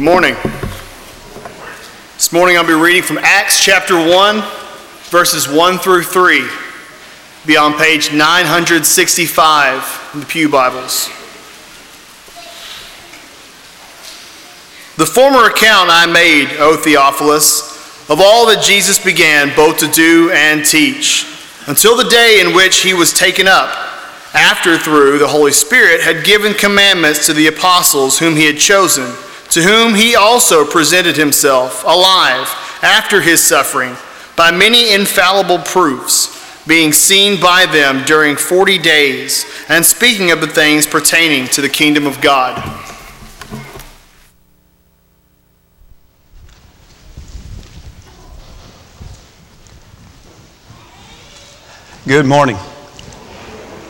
Good morning. This morning I'll be reading from Acts chapter 1, verses 1 through 3. Be on page 965 in the Pew Bibles. The former account I made, O Theophilus, of all that Jesus began both to do and teach, until the day in which he was taken up, after through the Holy Spirit had given commandments to the apostles whom he had chosen to whom he also presented himself alive after his suffering by many infallible proofs, being seen by them during 40 days, and speaking of the things pertaining to the kingdom of God. Good morning.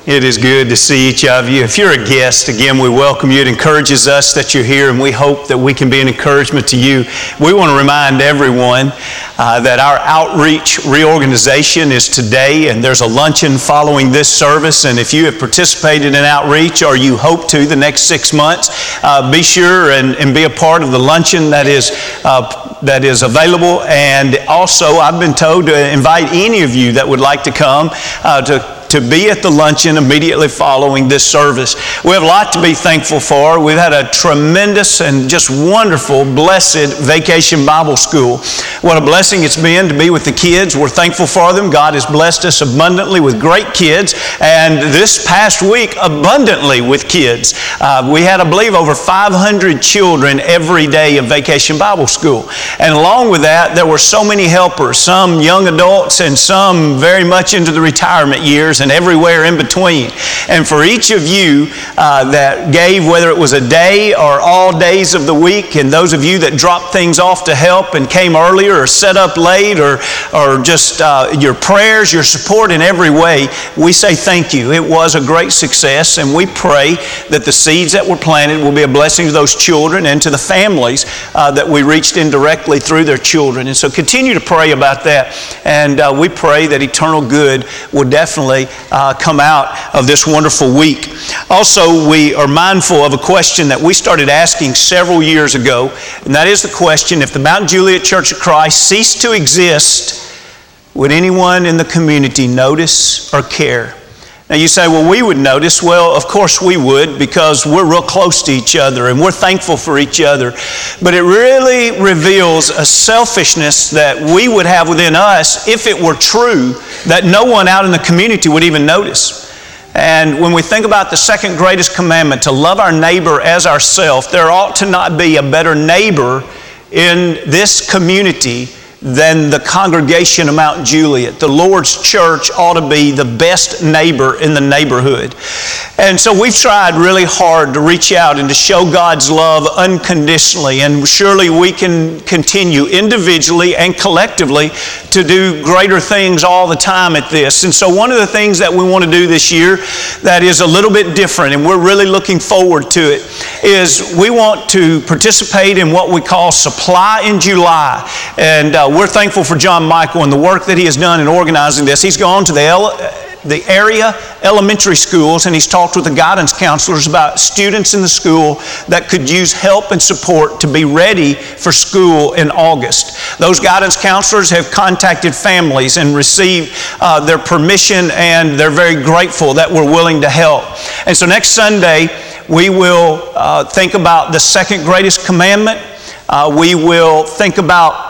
It is good to see each of you. If you're a guest, again, we welcome you. It encourages us that you're here, and we hope that we can be an encouragement to you. We want to remind everyone uh, that our outreach reorganization is today, and there's a luncheon following this service. And if you have participated in outreach or you hope to the next six months, uh, be sure and, and be a part of the luncheon that is, uh, that is available. And also, I've been told to invite any of you that would like to come uh, to to be at the luncheon immediately following this service. We have a lot to be thankful for. We've had a tremendous and just wonderful, blessed vacation Bible school. What a blessing it's been to be with the kids. We're thankful for them. God has blessed us abundantly with great kids, and this past week, abundantly with kids. Uh, we had, I believe, over 500 children every day of vacation Bible school. And along with that, there were so many helpers, some young adults and some very much into the retirement years and everywhere in between. And for each of you uh, that gave, whether it was a day or all days of the week, and those of you that dropped things off to help and came earlier or set up late or, or just uh, your prayers, your support in every way, we say thank you. It was a great success, and we pray that the seeds that were planted will be a blessing to those children and to the families uh, that we reached indirectly through their children. And so continue to pray about that. And uh, we pray that eternal good will definitely uh, come out of this wonderful week. Also, we are mindful of a question that we started asking several years ago, and that is the question if the Mount Juliet Church of Christ ceased to exist, would anyone in the community notice or care? Now you say, well, we would notice. Well, of course we would because we're real close to each other and we're thankful for each other. But it really reveals a selfishness that we would have within us if it were true that no one out in the community would even notice. And when we think about the second greatest commandment, to love our neighbor as ourself, there ought to not be a better neighbor in this community than the congregation of Mount Juliet. The Lord's church ought to be the best neighbor in the neighborhood. And so we've tried really hard to reach out and to show God's love unconditionally. And surely we can continue individually and collectively to do greater things all the time at this. And so one of the things that we want to do this year that is a little bit different, and we're really looking forward to it, is we want to participate in what we call Supply in July. And uh, we're thankful for John Michael and the work that he has done in organizing this. He's gone to the the area elementary schools and he's talked with the guidance counselors about students in the school that could use help and support to be ready for school in August. Those guidance counselors have contacted families and received uh, their permission and they're very grateful that we're willing to help. And so next Sunday, we will uh, think about the second greatest commandment. Uh, we will think about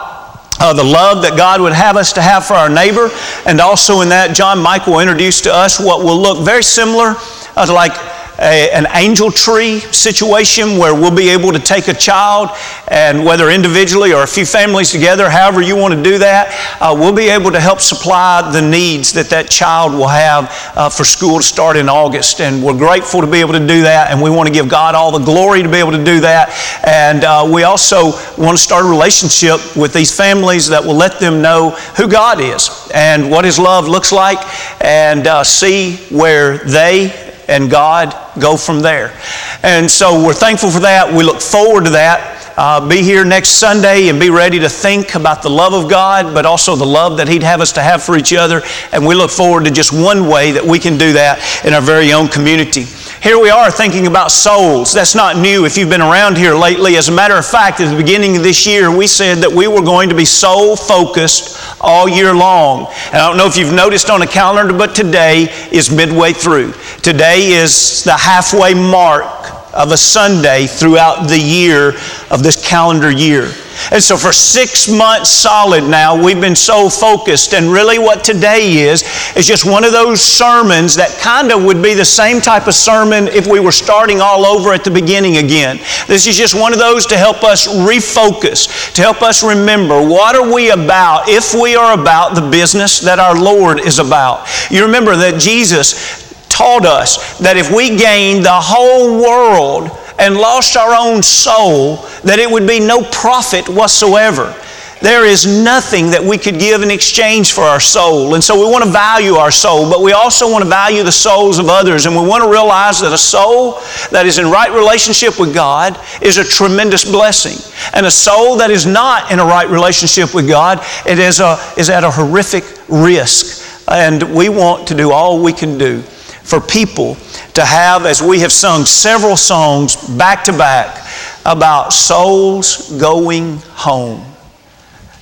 uh, the love that God would have us to have for our neighbor. And also in that, John Michael introduced to us what will look very similar uh, to like a, an angel tree situation where we'll be able to take a child and whether individually or a few families together, however you want to do that, uh, we'll be able to help supply the needs that that child will have uh, for school to start in August. And we're grateful to be able to do that, and we want to give God all the glory to be able to do that. And uh, we also want to start a relationship with these families that will let them know who God is and what His love looks like, and uh, see where they and God go from there. And so we're thankful for that. We look forward to that. Uh, be here next Sunday and be ready to think about the love of God, but also the love that He'd have us to have for each other. And we look forward to just one way that we can do that in our very own community. Here we are thinking about souls. That's not new if you've been around here lately. As a matter of fact, at the beginning of this year, we said that we were going to be soul focused all year long. And I don't know if you've noticed on the calendar, but today is midway through. Today is the halfway mark of a Sunday throughout the year of this calendar year. And so for six months solid now, we've been so focused. And really, what today is, is just one of those sermons that kind of would be the same type of sermon if we were starting all over at the beginning again. This is just one of those to help us refocus, to help us remember what are we about if we are about the business that our Lord is about. You remember that Jesus taught us that if we gain the whole world and lost our own soul, that it would be no profit whatsoever. There is nothing that we could give in exchange for our soul. And so we want to value our soul, but we also want to value the souls of others. And we want to realize that a soul that is in right relationship with God is a tremendous blessing. And a soul that is not in a right relationship with God, it is, a, is at a horrific risk. And we want to do all we can do for people to have, as we have sung several songs back to back, about souls going home.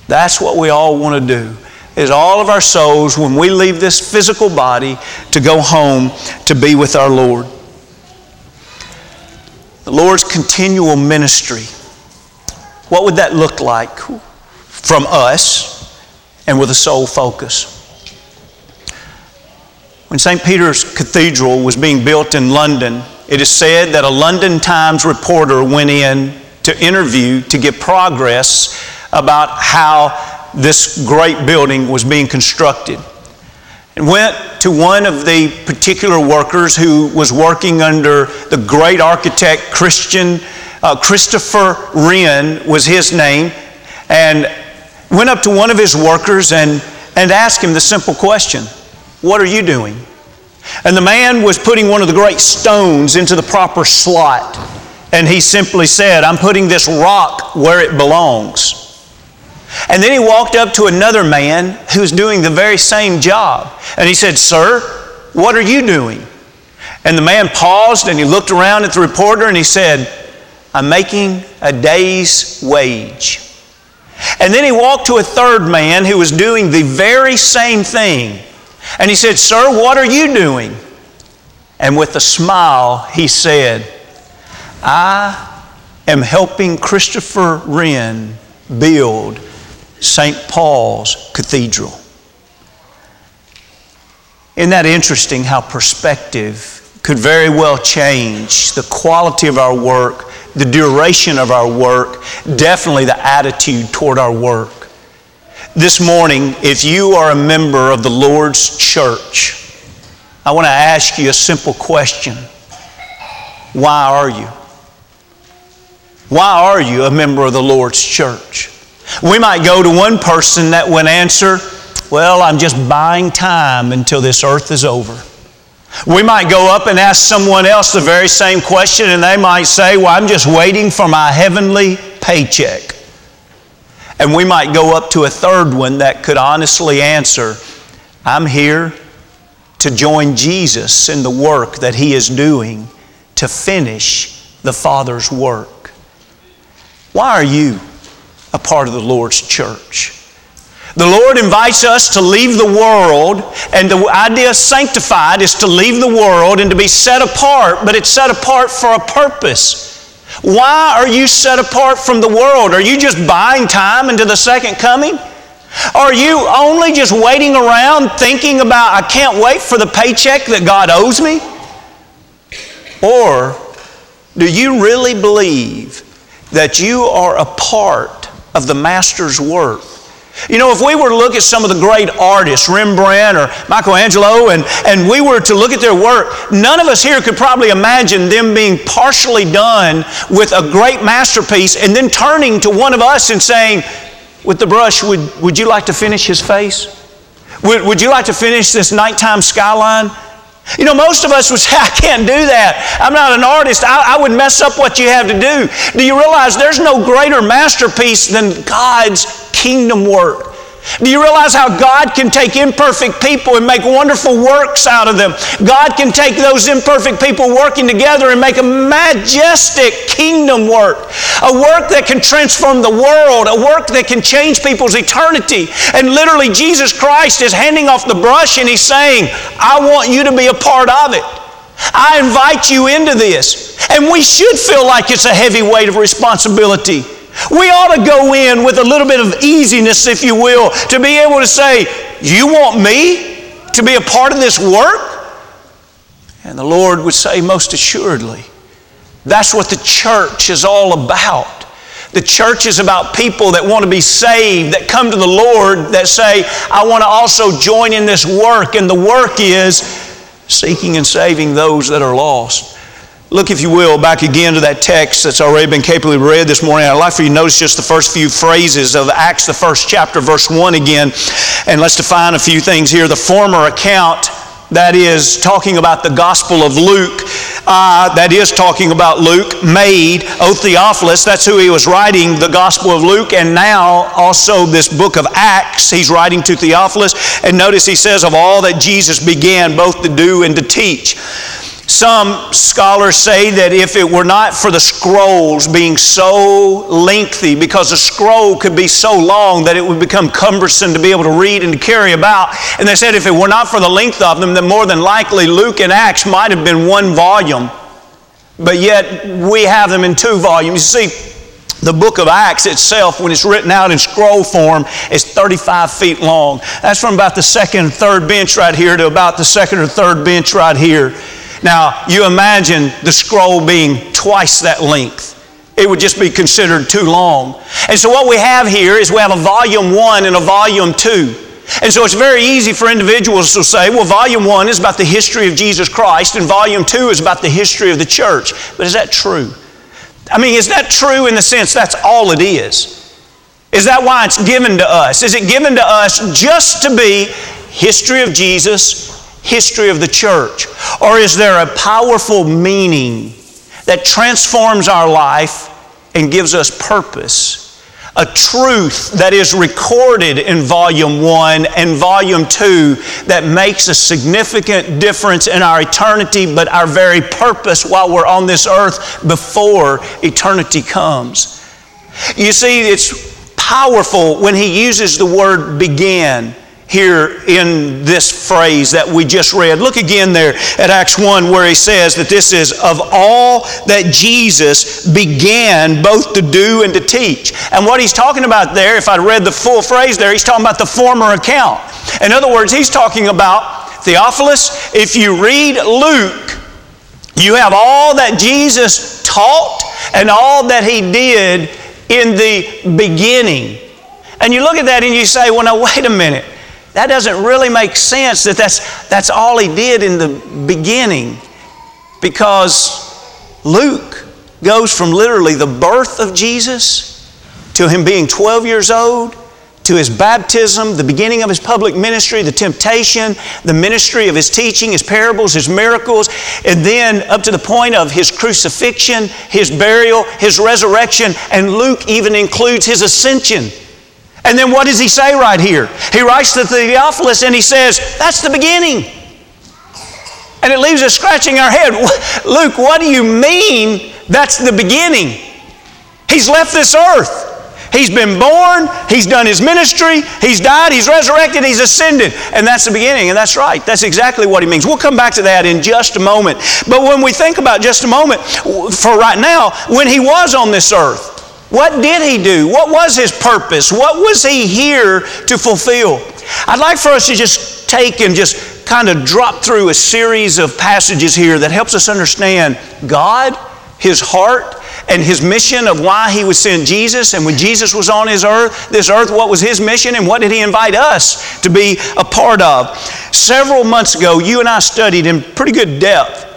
That's what we all want to do. Is all of our souls, when we leave this physical body, to go home to be with our Lord. The Lord's continual ministry. What would that look like from us and with a soul focus? When St. Peter's Cathedral was being built in London, it is said that a London Times reporter went in to interview to get progress about how this great building was being constructed. And went to one of the particular workers who was working under the great architect Christian uh, Christopher Wren was his name, and went up to one of his workers and, and asked him the simple question what are you doing? And the man was putting one of the great stones into the proper slot. And he simply said, I'm putting this rock where it belongs. And then he walked up to another man who was doing the very same job. And he said, Sir, what are you doing? And the man paused and he looked around at the reporter and he said, I'm making a day's wage. And then he walked to a third man who was doing the very same thing. And he said, Sir, what are you doing? And with a smile, he said, I am helping Christopher Wren build St. Paul's Cathedral. Isn't that interesting how perspective could very well change the quality of our work, the duration of our work, definitely the attitude toward our work? This morning, if you are a member of the Lord's church, I want to ask you a simple question Why are you? Why are you a member of the Lord's church? We might go to one person that would answer, Well, I'm just buying time until this earth is over. We might go up and ask someone else the very same question, and they might say, Well, I'm just waiting for my heavenly paycheck. And we might go up to a third one that could honestly answer, I'm here to join Jesus in the work that He is doing to finish the Father's work. Why are you a part of the Lord's church? The Lord invites us to leave the world, and the idea sanctified is to leave the world and to be set apart, but it's set apart for a purpose. Why are you set apart from the world? Are you just buying time into the second coming? Are you only just waiting around thinking about, I can't wait for the paycheck that God owes me? Or do you really believe that you are a part of the Master's work? You know, if we were to look at some of the great artists, Rembrandt or Michelangelo, and, and we were to look at their work, none of us here could probably imagine them being partially done with a great masterpiece and then turning to one of us and saying, with the brush, would, would you like to finish his face? Would, would you like to finish this nighttime skyline? You know, most of us would say, I can't do that. I'm not an artist. I, I, would mess up what you have to do. Do you realize there's no greater masterpiece than God's kingdom work. Do you realize how God can take imperfect people and make wonderful works out of them? God can take those imperfect people working together and make a majestic kingdom work, a work that can transform the world, a work that can change people's eternity. And literally, Jesus Christ is handing off the brush and He's saying, I want you to be a part of it. I invite you into this. And we should feel like it's a heavy weight of responsibility. We ought to go in with a little bit of easiness, if you will, to be able to say, You want me to be a part of this work? And the Lord would say, Most assuredly. That's what the church is all about. The church is about people that want to be saved, that come to the Lord, that say, I want to also join in this work. And the work is seeking and saving those that are lost. Look, if you will, back again to that text that's already been capably read this morning. I'd like for you to notice just the first few phrases of Acts, the first chapter, verse 1 again. And let's define a few things here. The former account, that is talking about the Gospel of Luke, uh, that is talking about Luke, made, O Theophilus, that's who he was writing the Gospel of Luke, and now also this book of Acts, he's writing to Theophilus. And notice he says, of all that Jesus began both to do and to teach. Some scholars say that if it were not for the scrolls being so lengthy, because a scroll could be so long that it would become cumbersome to be able to read and to carry about, and they said if it were not for the length of them, then more than likely Luke and Acts might have been one volume. But yet we have them in two volumes. You see, the book of Acts itself, when it's written out in scroll form, is 35 feet long. That's from about the second and third bench right here to about the second or third bench right here. Now, you imagine the scroll being twice that length. It would just be considered too long. And so, what we have here is we have a volume one and a volume two. And so, it's very easy for individuals to say, well, volume one is about the history of Jesus Christ, and volume two is about the history of the church. But is that true? I mean, is that true in the sense that's all it is? Is that why it's given to us? Is it given to us just to be history of Jesus, history of the church? Or is there a powerful meaning that transforms our life and gives us purpose? A truth that is recorded in volume one and volume two that makes a significant difference in our eternity, but our very purpose while we're on this earth before eternity comes. You see, it's powerful when he uses the word began here in this phrase that we just read. Look again there at Acts 1 where he says that this is of all that Jesus began both to do and to teach. And what he's talking about there, if I read the full phrase there, he's talking about the former account. In other words, he's talking about Theophilus. If you read Luke, you have all that Jesus taught and all that he did in the beginning. And you look at that and you say, well, now, wait a minute. That doesn't really make sense that that's, that's all he did in the beginning because Luke goes from literally the birth of Jesus to him being 12 years old to his baptism, the beginning of his public ministry, the temptation, the ministry of his teaching, his parables, his miracles, and then up to the point of his crucifixion, his burial, his resurrection, and Luke even includes his ascension. And then what does he say right here? He writes to Theophilus and he says, That's the beginning. And it leaves us scratching our head. Luke, what do you mean that's the beginning? He's left this earth. He's been born, he's done his ministry, he's died, he's resurrected, he's ascended. And that's the beginning, and that's right. That's exactly what he means. We'll come back to that in just a moment. But when we think about just a moment, for right now, when he was on this earth, what did he do? What was his purpose? What was he here to fulfill? I'd like for us to just take and just kind of drop through a series of passages here that helps us understand God, his heart, and his mission of why he would send Jesus. And when Jesus was on his earth, this earth, what was his mission and what did he invite us to be a part of? Several months ago, you and I studied in pretty good depth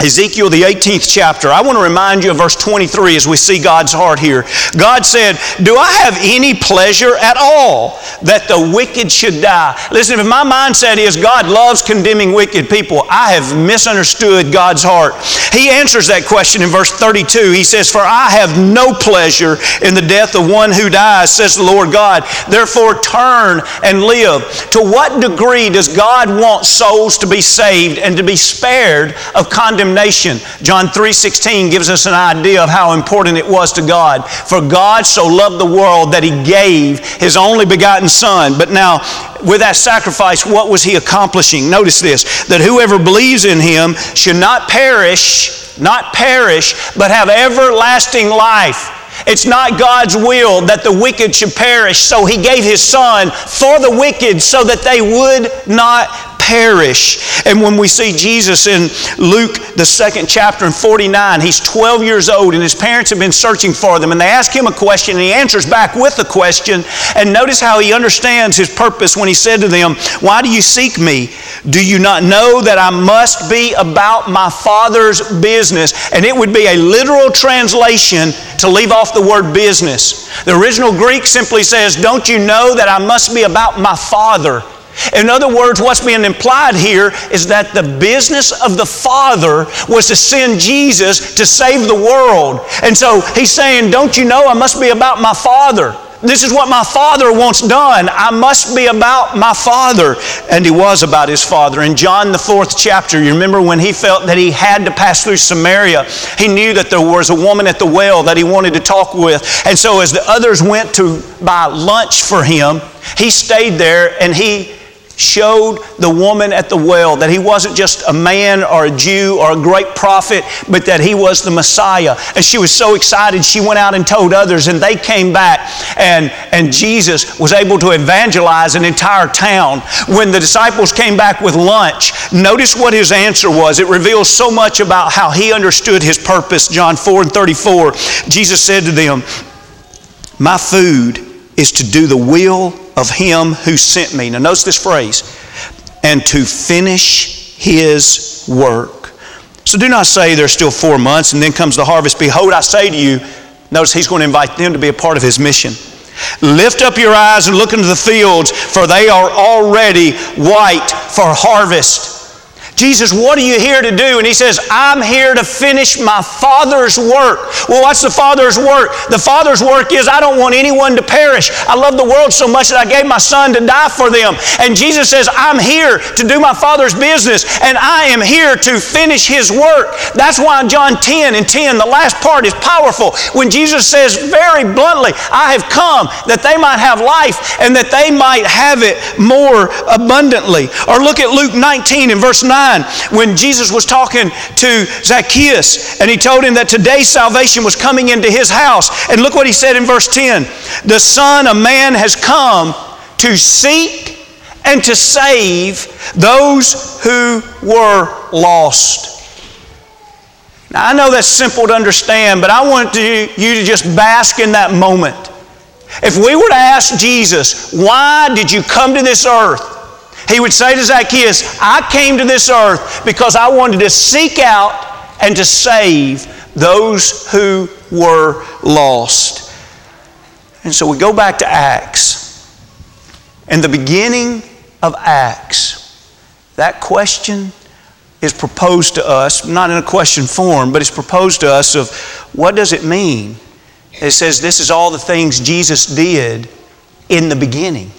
Ezekiel, the 18th chapter, I want to remind you of verse 23 as we see God's heart here. God said, Do I have any pleasure at all that the wicked should die? Listen, if my mindset is God loves condemning wicked people, I have misunderstood God's heart. He answers that question in verse 32. He says, For I have no pleasure in the death of one who dies, says the Lord God. Therefore, turn and live. To what degree does God want souls to be saved and to be spared of condemnation? Condemnation. John 3:16 gives us an idea of how important it was to God. For God so loved the world that he gave his only begotten son. But now with that sacrifice what was he accomplishing? Notice this, that whoever believes in him should not perish, not perish, but have everlasting life. It's not God's will that the wicked should perish, so He gave His Son for the wicked so that they would not perish. And when we see Jesus in Luke, the second chapter, in 49, he's 12 years old and his parents have been searching for them. And they ask him a question and he answers back with a question. And notice how he understands his purpose when he said to them, Why do you seek me? Do you not know that I must be about my Father's business? And it would be a literal translation to leave off the word business. The original Greek simply says, Don't you know that I must be about my Father? In other words, what's being implied here is that the business of the Father was to send Jesus to save the world. And so he's saying, Don't you know I must be about my Father? This is what my Father wants done. I must be about my Father. And he was about his Father. In John, the fourth chapter, you remember when he felt that he had to pass through Samaria, he knew that there was a woman at the well that he wanted to talk with. And so as the others went to buy lunch for him, he stayed there and he showed the woman at the well that he wasn't just a man or a Jew or a great prophet, but that he was the Messiah. And she was so excited, she went out and told others, and they came back, and, and Jesus was able to evangelize an entire town. When the disciples came back with lunch, notice what his answer was. It reveals so much about how he understood his purpose. John 4 and 34, Jesus said to them, My food is to do the will of him who sent me. Now, notice this phrase and to finish his work. So do not say there's still four months and then comes the harvest. Behold, I say to you, notice he's going to invite them to be a part of his mission. Lift up your eyes and look into the fields, for they are already white for harvest. Jesus, what are you here to do? And he says, I'm here to finish my Father's work. Well, what's the Father's work? The Father's work is I don't want anyone to perish. I love the world so much that I gave my Son to die for them. And Jesus says, I'm here to do my Father's business, and I am here to finish His work. That's why John 10 and 10, the last part is powerful. When Jesus says very bluntly, I have come that they might have life and that they might have it more abundantly. Or look at Luke 19 and verse 9 when Jesus was talking to Zacchaeus and he told him that today's salvation was coming into his house. And look what he said in verse 10 The Son of Man has come to seek and to save those who were lost. Now, I know that's simple to understand, but I want you to just bask in that moment. If we were to ask Jesus, why did you come to this earth? He would say to Zacchaeus, I came to this earth because I wanted to seek out and to save those who were lost. And so we go back to Acts. In the beginning of Acts, that question is proposed to us, not in a question form, but it's proposed to us of what does it mean? It says this is all the things Jesus did in the beginning.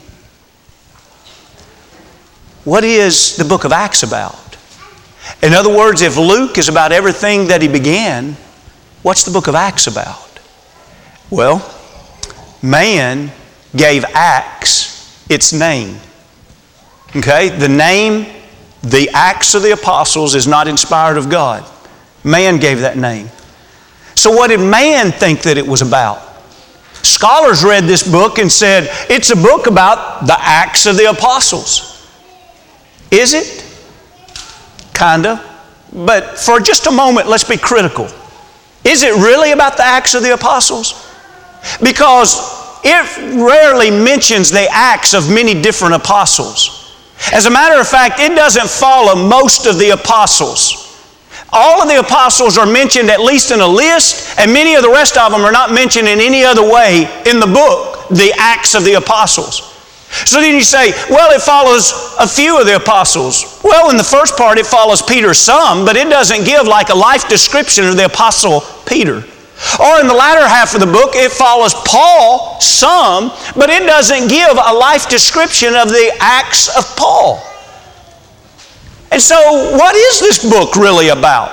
What is the book of Acts about? In other words, if Luke is about everything that he began, what's the book of Acts about? Well, man gave Acts its name. Okay? The name, the Acts of the Apostles, is not inspired of God. Man gave that name. So, what did man think that it was about? Scholars read this book and said, it's a book about the Acts of the Apostles. Is it? Kinda. But for just a moment, let's be critical. Is it really about the Acts of the Apostles? Because it rarely mentions the acts of many different apostles. As a matter of fact, it doesn't follow most of the apostles. All of the apostles are mentioned at least in a list, and many of the rest of them are not mentioned in any other way in the book, the Acts of the Apostles. So then you say, well, it follows a few of the apostles. Well, in the first part, it follows Peter some, but it doesn't give like a life description of the apostle Peter. Or in the latter half of the book, it follows Paul some, but it doesn't give a life description of the acts of Paul. And so, what is this book really about?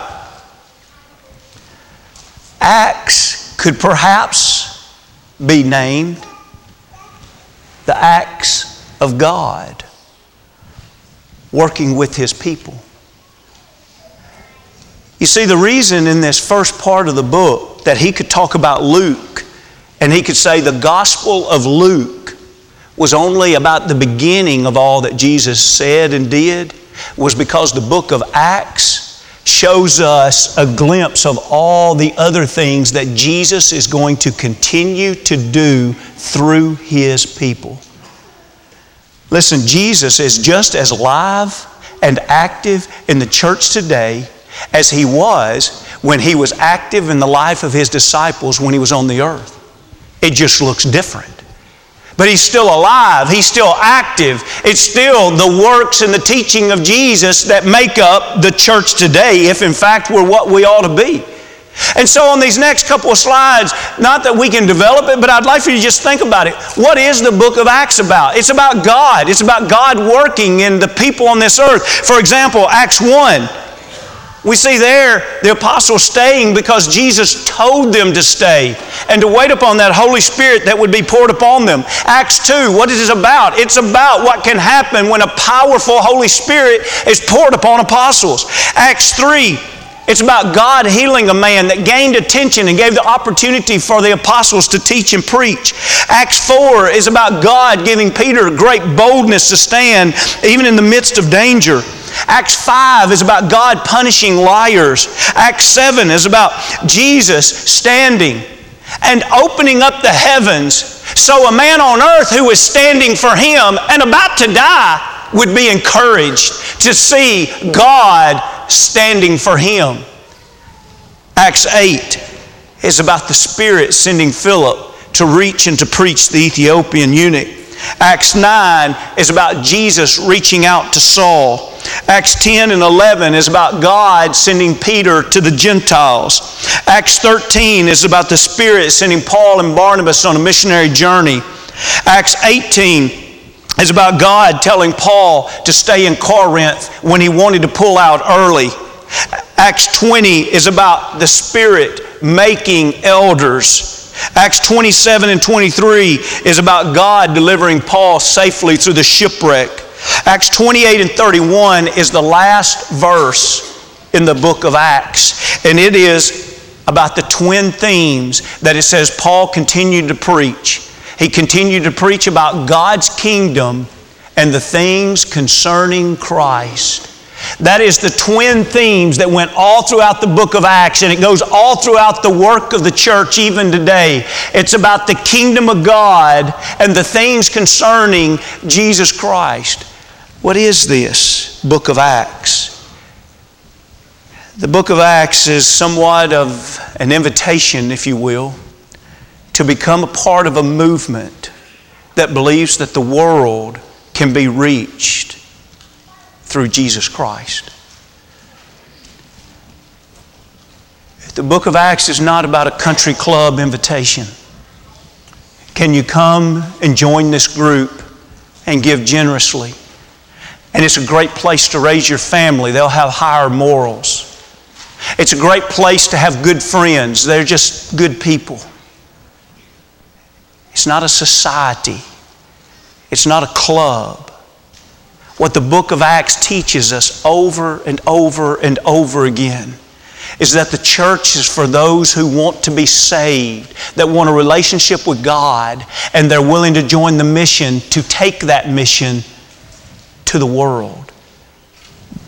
Acts could perhaps be named the acts of God working with His people. You see, the reason in this first part of the book that he could talk about Luke and he could say the Gospel of Luke was only about the beginning of all that Jesus said and did was because the book of Acts shows us a glimpse of all the other things that Jesus is going to continue to do through His people. Listen, Jesus is just as live and active in the church today as he was when he was active in the life of his disciples when he was on the earth. It just looks different. But he's still alive, he's still active. It's still the works and the teaching of Jesus that make up the church today, if in fact we're what we ought to be. And so, on these next couple of slides, not that we can develop it, but I'd like for you to just think about it. What is the book of Acts about? It's about God. It's about God working in the people on this earth. For example, Acts 1. We see there the apostles staying because Jesus told them to stay and to wait upon that Holy Spirit that would be poured upon them. Acts 2, what is it about? It's about what can happen when a powerful Holy Spirit is poured upon apostles. Acts 3, it's about God healing a man that gained attention and gave the opportunity for the apostles to teach and preach. Acts 4 is about God giving Peter great boldness to stand even in the midst of danger. Acts 5 is about God punishing liars. Acts 7 is about Jesus standing and opening up the heavens so a man on earth who is standing for him and about to die would be encouraged to see God standing for him. Acts 8 is about the Spirit sending Philip to reach and to preach the Ethiopian eunuch. Acts 9 is about Jesus reaching out to Saul. Acts 10 and 11 is about God sending Peter to the Gentiles. Acts 13 is about the Spirit sending Paul and Barnabas on a missionary journey. Acts 18 is about God telling Paul to stay in Corinth when he wanted to pull out early. Acts 20 is about the Spirit making elders. Acts 27 and 23 is about God delivering Paul safely through the shipwreck. Acts 28 and 31 is the last verse in the book of Acts, and it is about the twin themes that it says Paul continued to preach. He continued to preach about God's kingdom and the things concerning Christ. That is the twin themes that went all throughout the book of Acts, and it goes all throughout the work of the church even today. It's about the kingdom of God and the things concerning Jesus Christ. What is this book of Acts? The book of Acts is somewhat of an invitation, if you will, to become a part of a movement that believes that the world can be reached through Jesus Christ. The book of Acts is not about a country club invitation. Can you come and join this group and give generously? And it's a great place to raise your family. They'll have higher morals. It's a great place to have good friends. They're just good people. It's not a society, it's not a club what the book of Acts teaches us over and over and over again is that the church is for those who want to be saved, that want a relationship with God, and they're willing to join the mission to take that mission to the world,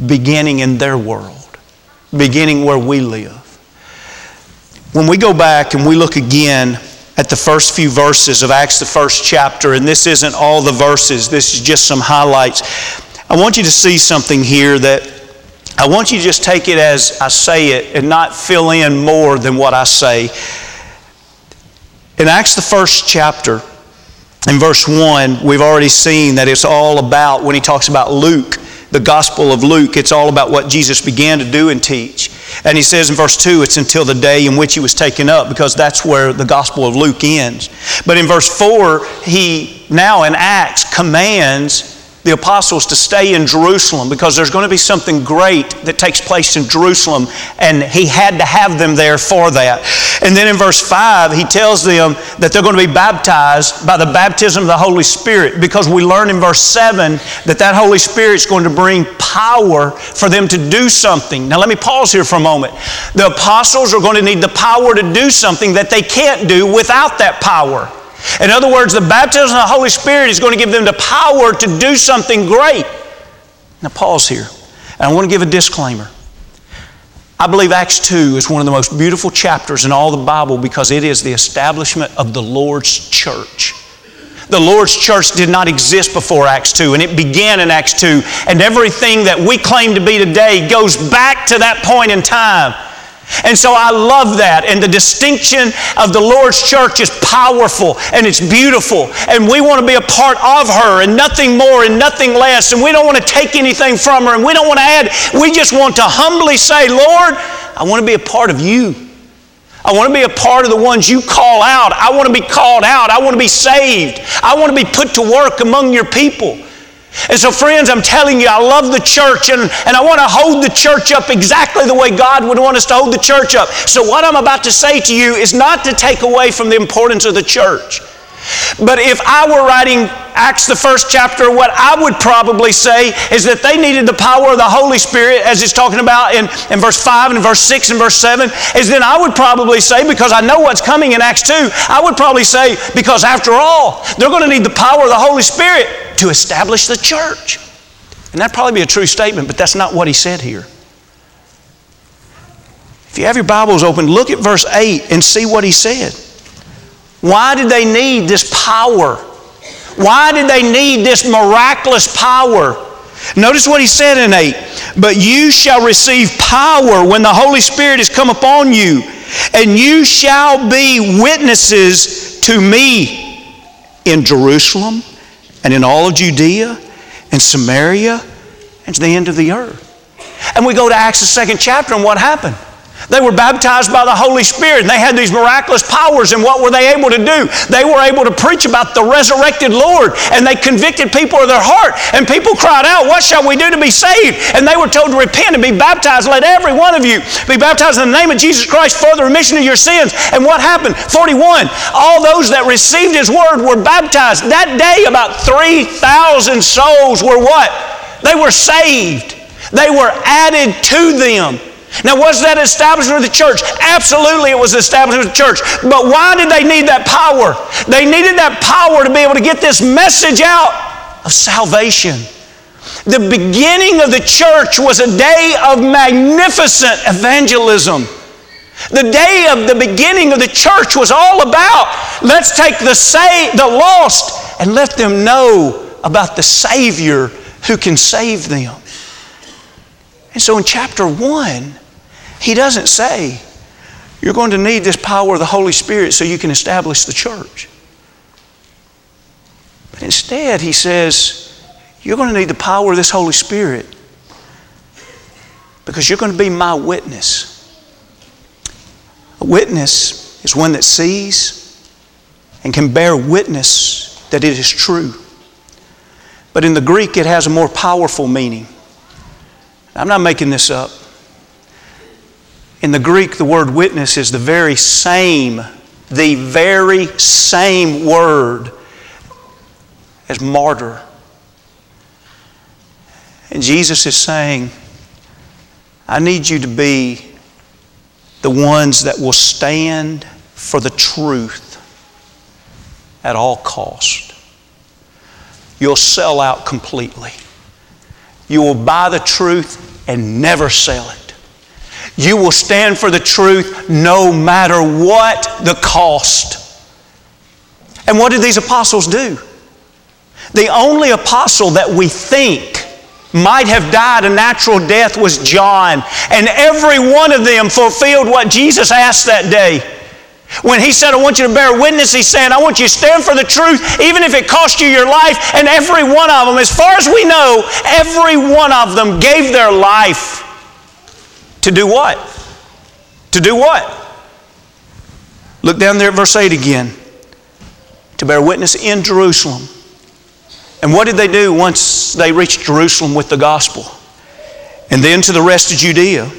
beginning in their world, beginning where we live. When we go back and we look again at the first few verses of Acts, the first chapter, and this isn't all the verses, this is just some highlights. I want you to see something here that I want you to just take it as I say it and not fill in more than what I say. In Acts, the first chapter, in verse 1, we've already seen that it's all about, when he talks about Luke, the Gospel of Luke, it's all about what Jesus began to do and teach. And he says in verse 2, it's until the day in which he was taken up, because that's where the Gospel of Luke ends. But in verse 4, he now in Acts commands the apostles to stay in Jerusalem because there's going to be something great that takes place in Jerusalem, and he had to have them there for that. And then in verse 5, he tells them that they're going to be baptized by the baptism of the Holy Spirit because we learn in verse 7 that that Holy Spirit is going to bring power for them to do something. Now, let me pause here for a moment. The apostles are going to need the power to do something that they can't do without that power. In other words, the baptism of the Holy Spirit is going to give them the power to do something great. Now, pause here. And I want to give a disclaimer. I believe Acts 2 is one of the most beautiful chapters in all the Bible because it is the establishment of the Lord's church. The Lord's church did not exist before Acts 2, and it began in Acts 2. And everything that we claim to be today goes back to that point in time. And so I love that. And the distinction of the Lord's church is powerful and it's beautiful. And we want to be a part of her and nothing more and nothing less. And we don't want to take anything from her and we don't want to add. We just want to humbly say, Lord, I want to be a part of you. I want to be a part of the ones you call out. I want to be called out. I want to be saved. I want to be put to work among your people. And so, friends, I'm telling you, I love the church and, and I want to hold the church up exactly the way God would want us to hold the church up. So, what I'm about to say to you is not to take away from the importance of the church. But if I were writing Acts, the first chapter, what I would probably say is that they needed the power of the Holy Spirit, as it's talking about in, in verse 5 and verse 6 and verse 7, is then I would probably say, because I know what's coming in Acts 2, I would probably say, because after all, they're going to need the power of the Holy Spirit to establish the church. And that'd probably be a true statement, but that's not what he said here. If you have your Bibles open, look at verse 8 and see what he said. Why did they need this power? Why did they need this miraculous power? Notice what he said in 8 But you shall receive power when the Holy Spirit has come upon you, and you shall be witnesses to me in Jerusalem and in all of Judea and Samaria and to the end of the earth. And we go to Acts, the second chapter, and what happened? They were baptized by the Holy Spirit and they had these miraculous powers. And what were they able to do? They were able to preach about the resurrected Lord and they convicted people of their heart. And people cried out, What shall we do to be saved? And they were told to repent and be baptized. Let every one of you be baptized in the name of Jesus Christ for the remission of your sins. And what happened? 41. All those that received His word were baptized. That day, about 3,000 souls were what? They were saved. They were added to them. Now, was that establishment of the church? Absolutely, it was establishment of the church. But why did they need that power? They needed that power to be able to get this message out of salvation. The beginning of the church was a day of magnificent evangelism. The day of the beginning of the church was all about let's take the, sa- the lost and let them know about the Savior who can save them. And so in chapter 1, he doesn't say, you're going to need this power of the Holy Spirit so you can establish the church. But instead, he says, you're going to need the power of this Holy Spirit because you're going to be my witness. A witness is one that sees and can bear witness that it is true. But in the Greek, it has a more powerful meaning. I'm not making this up. In the Greek, the word witness is the very same, the very same word as martyr. And Jesus is saying, I need you to be the ones that will stand for the truth at all cost. You'll sell out completely. You will buy the truth and never sell it. You will stand for the truth no matter what the cost. And what did these apostles do? The only apostle that we think might have died a natural death was John. And every one of them fulfilled what Jesus asked that day. When he said, I want you to bear witness, he's saying, I want you to stand for the truth, even if it cost you your life. And every one of them, as far as we know, every one of them gave their life to do what? To do what? Look down there at verse 8 again. To bear witness in Jerusalem. And what did they do once they reached Jerusalem with the gospel? And then to the rest of Judea.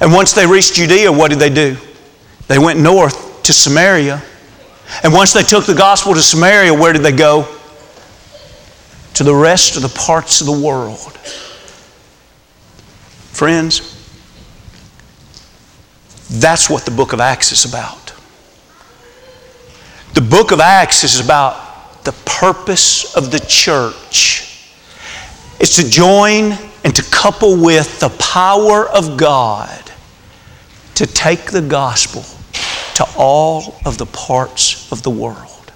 And once they reached Judea, what did they do? They went north to Samaria. And once they took the gospel to Samaria, where did they go? To the rest of the parts of the world. Friends, that's what the book of Acts is about. The book of Acts is about the purpose of the church. It's to join and to couple with the power of God to take the gospel to all of the parts of the world.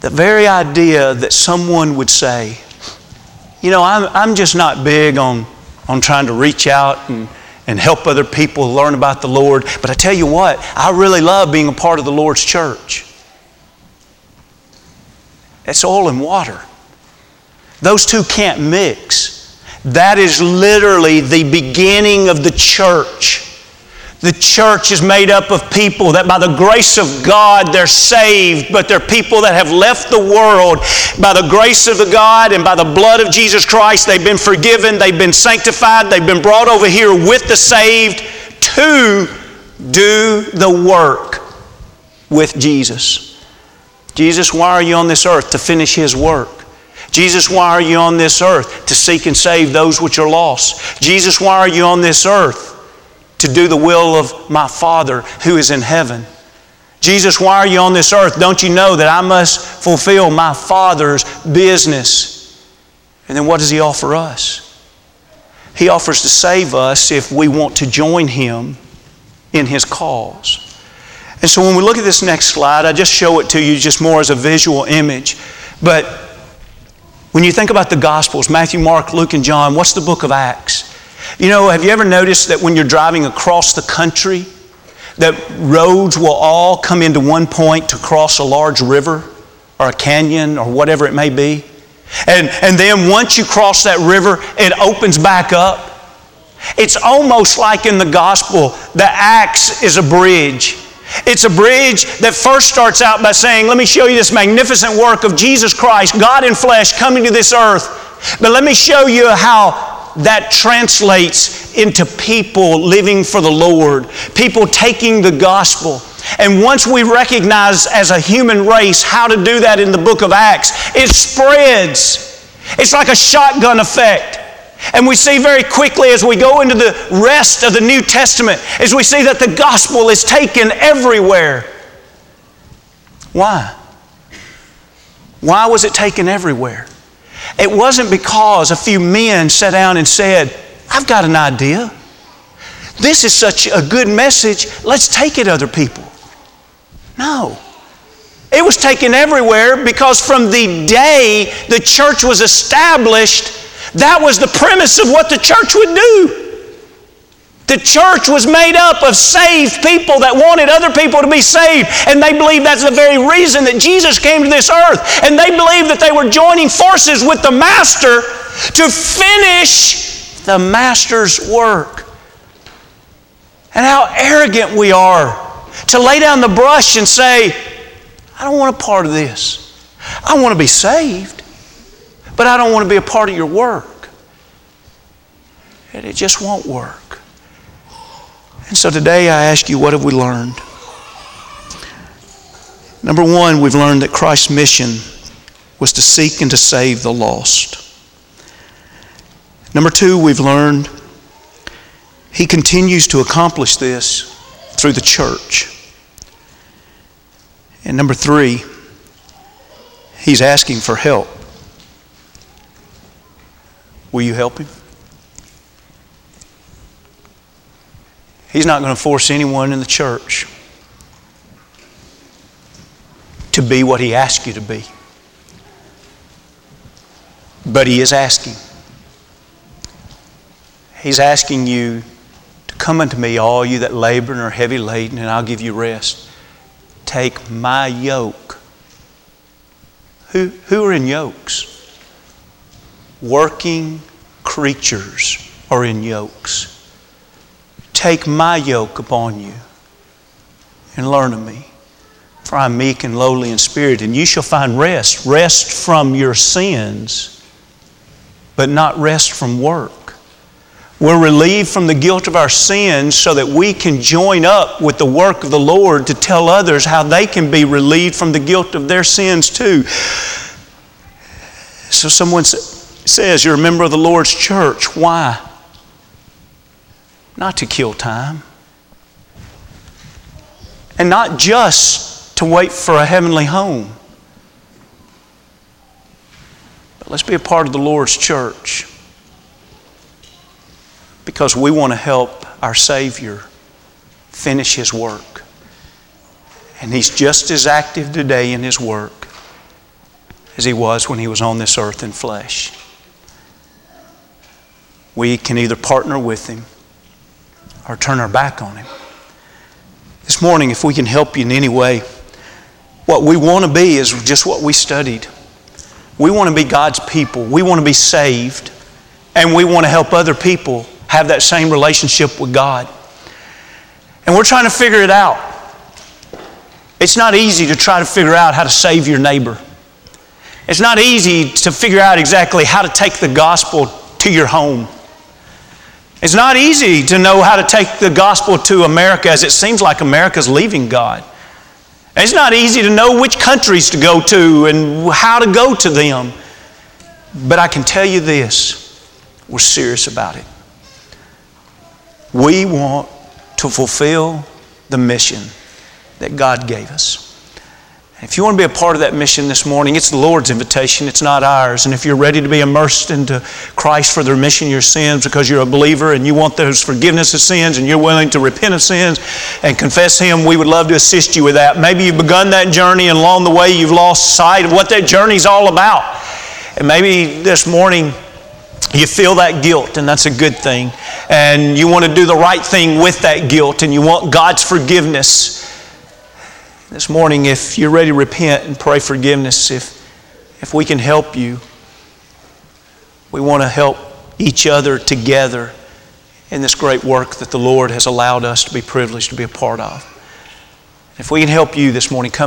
The very idea that someone would say, you know, I'm, I'm just not big on, on trying to reach out and, and help other people learn about the Lord, but I tell you what, I really love being a part of the Lord's church. It's oil and water. Those two can't mix. That is literally the beginning of the church. The church is made up of people that by the grace of God they're saved, but they're people that have left the world. By the grace of the God and by the blood of Jesus Christ, they've been forgiven, they've been sanctified, they've been brought over here with the saved to do the work with Jesus. Jesus, why are you on this earth? To finish His work. Jesus, why are you on this earth? To seek and save those which are lost. Jesus, why are you on this earth? To do the will of my Father who is in heaven. Jesus, why are you on this earth? Don't you know that I must fulfill my Father's business? And then what does He offer us? He offers to save us if we want to join Him in His cause. And so when we look at this next slide, I just show it to you just more as a visual image. But when you think about the Gospels, Matthew, Mark, Luke, and John, what's the book of Acts? You know, have you ever noticed that when you're driving across the country, that roads will all come into one point to cross a large river or a canyon or whatever it may be? And, and then once you cross that river, it opens back up. It's almost like in the gospel, the Acts is a bridge. It's a bridge that first starts out by saying, Let me show you this magnificent work of Jesus Christ, God in flesh, coming to this earth. But let me show you how that translates into people living for the Lord, people taking the gospel. And once we recognize as a human race how to do that in the book of Acts, it spreads. It's like a shotgun effect. And we see very quickly as we go into the rest of the New Testament, as we see that the gospel is taken everywhere. Why? Why was it taken everywhere? It wasn't because a few men sat down and said, I've got an idea. This is such a good message. Let's take it, other people. No. It was taken everywhere because from the day the church was established, that was the premise of what the church would do. The church was made up of saved people that wanted other people to be saved. And they believed that's the very reason that Jesus came to this earth. And they believed that they were joining forces with the Master to finish the Master's work. And how arrogant we are to lay down the brush and say, I don't want a part of this. I want to be saved, but I don't want to be a part of your work. And it just won't work. And so today I ask you, what have we learned? Number one, we've learned that Christ's mission was to seek and to save the lost. Number two, we've learned he continues to accomplish this through the church. And number three, he's asking for help. Will you help him? He's not going to force anyone in the church to be what He asks you to be. But He is asking. He's asking you to come unto me, all you that labor and are heavy laden, and I'll give you rest. Take my yoke. Who, who are in yokes? Working creatures are in yokes. Take my yoke upon you and learn of me. For I am meek and lowly in spirit, and you shall find rest. Rest from your sins, but not rest from work. We're relieved from the guilt of our sins so that we can join up with the work of the Lord to tell others how they can be relieved from the guilt of their sins too. So someone says, You're a member of the Lord's church. Why? Not to kill time. And not just to wait for a heavenly home. But let's be a part of the Lord's church because we want to help our Savior finish His work. And He's just as active today in His work as He was when He was on this earth in flesh. We can either partner with Him or turn our back on Him. This morning, if we can help you in any way, what we want to be is just what we studied. We want to be God's people. We want to be saved. And we want to help other people have that same relationship with God. And we're trying to figure it out. It's not easy to try to figure out how to save your neighbor. It's not easy to figure out exactly how to take the gospel to your home. It's not easy to know how to take the gospel to America as it seems like America's leaving God. It's not easy to know which countries to go to and how to go to them. But I can tell you this we're serious about it. We want to fulfill the mission that God gave us. If you want to be a part of that mission this morning, it's the Lord's invitation, it's not ours. And if you're ready to be immersed into Christ for the remission of your sins because you're a believer and you want those forgiveness of sins and you're willing to repent of sins and confess Him, we would love to assist you with that. Maybe you've begun that journey and along the way you've lost sight of what that journey's all about. And maybe this morning you feel that guilt, and that's a good thing. And you want to do the right thing with that guilt, and you want God's forgiveness. This morning, if you're ready to repent and pray forgiveness, if, if we can help you, we want to help each other together in this great work that the Lord has allowed us to be privileged to be a part of. If we can help you this morning, come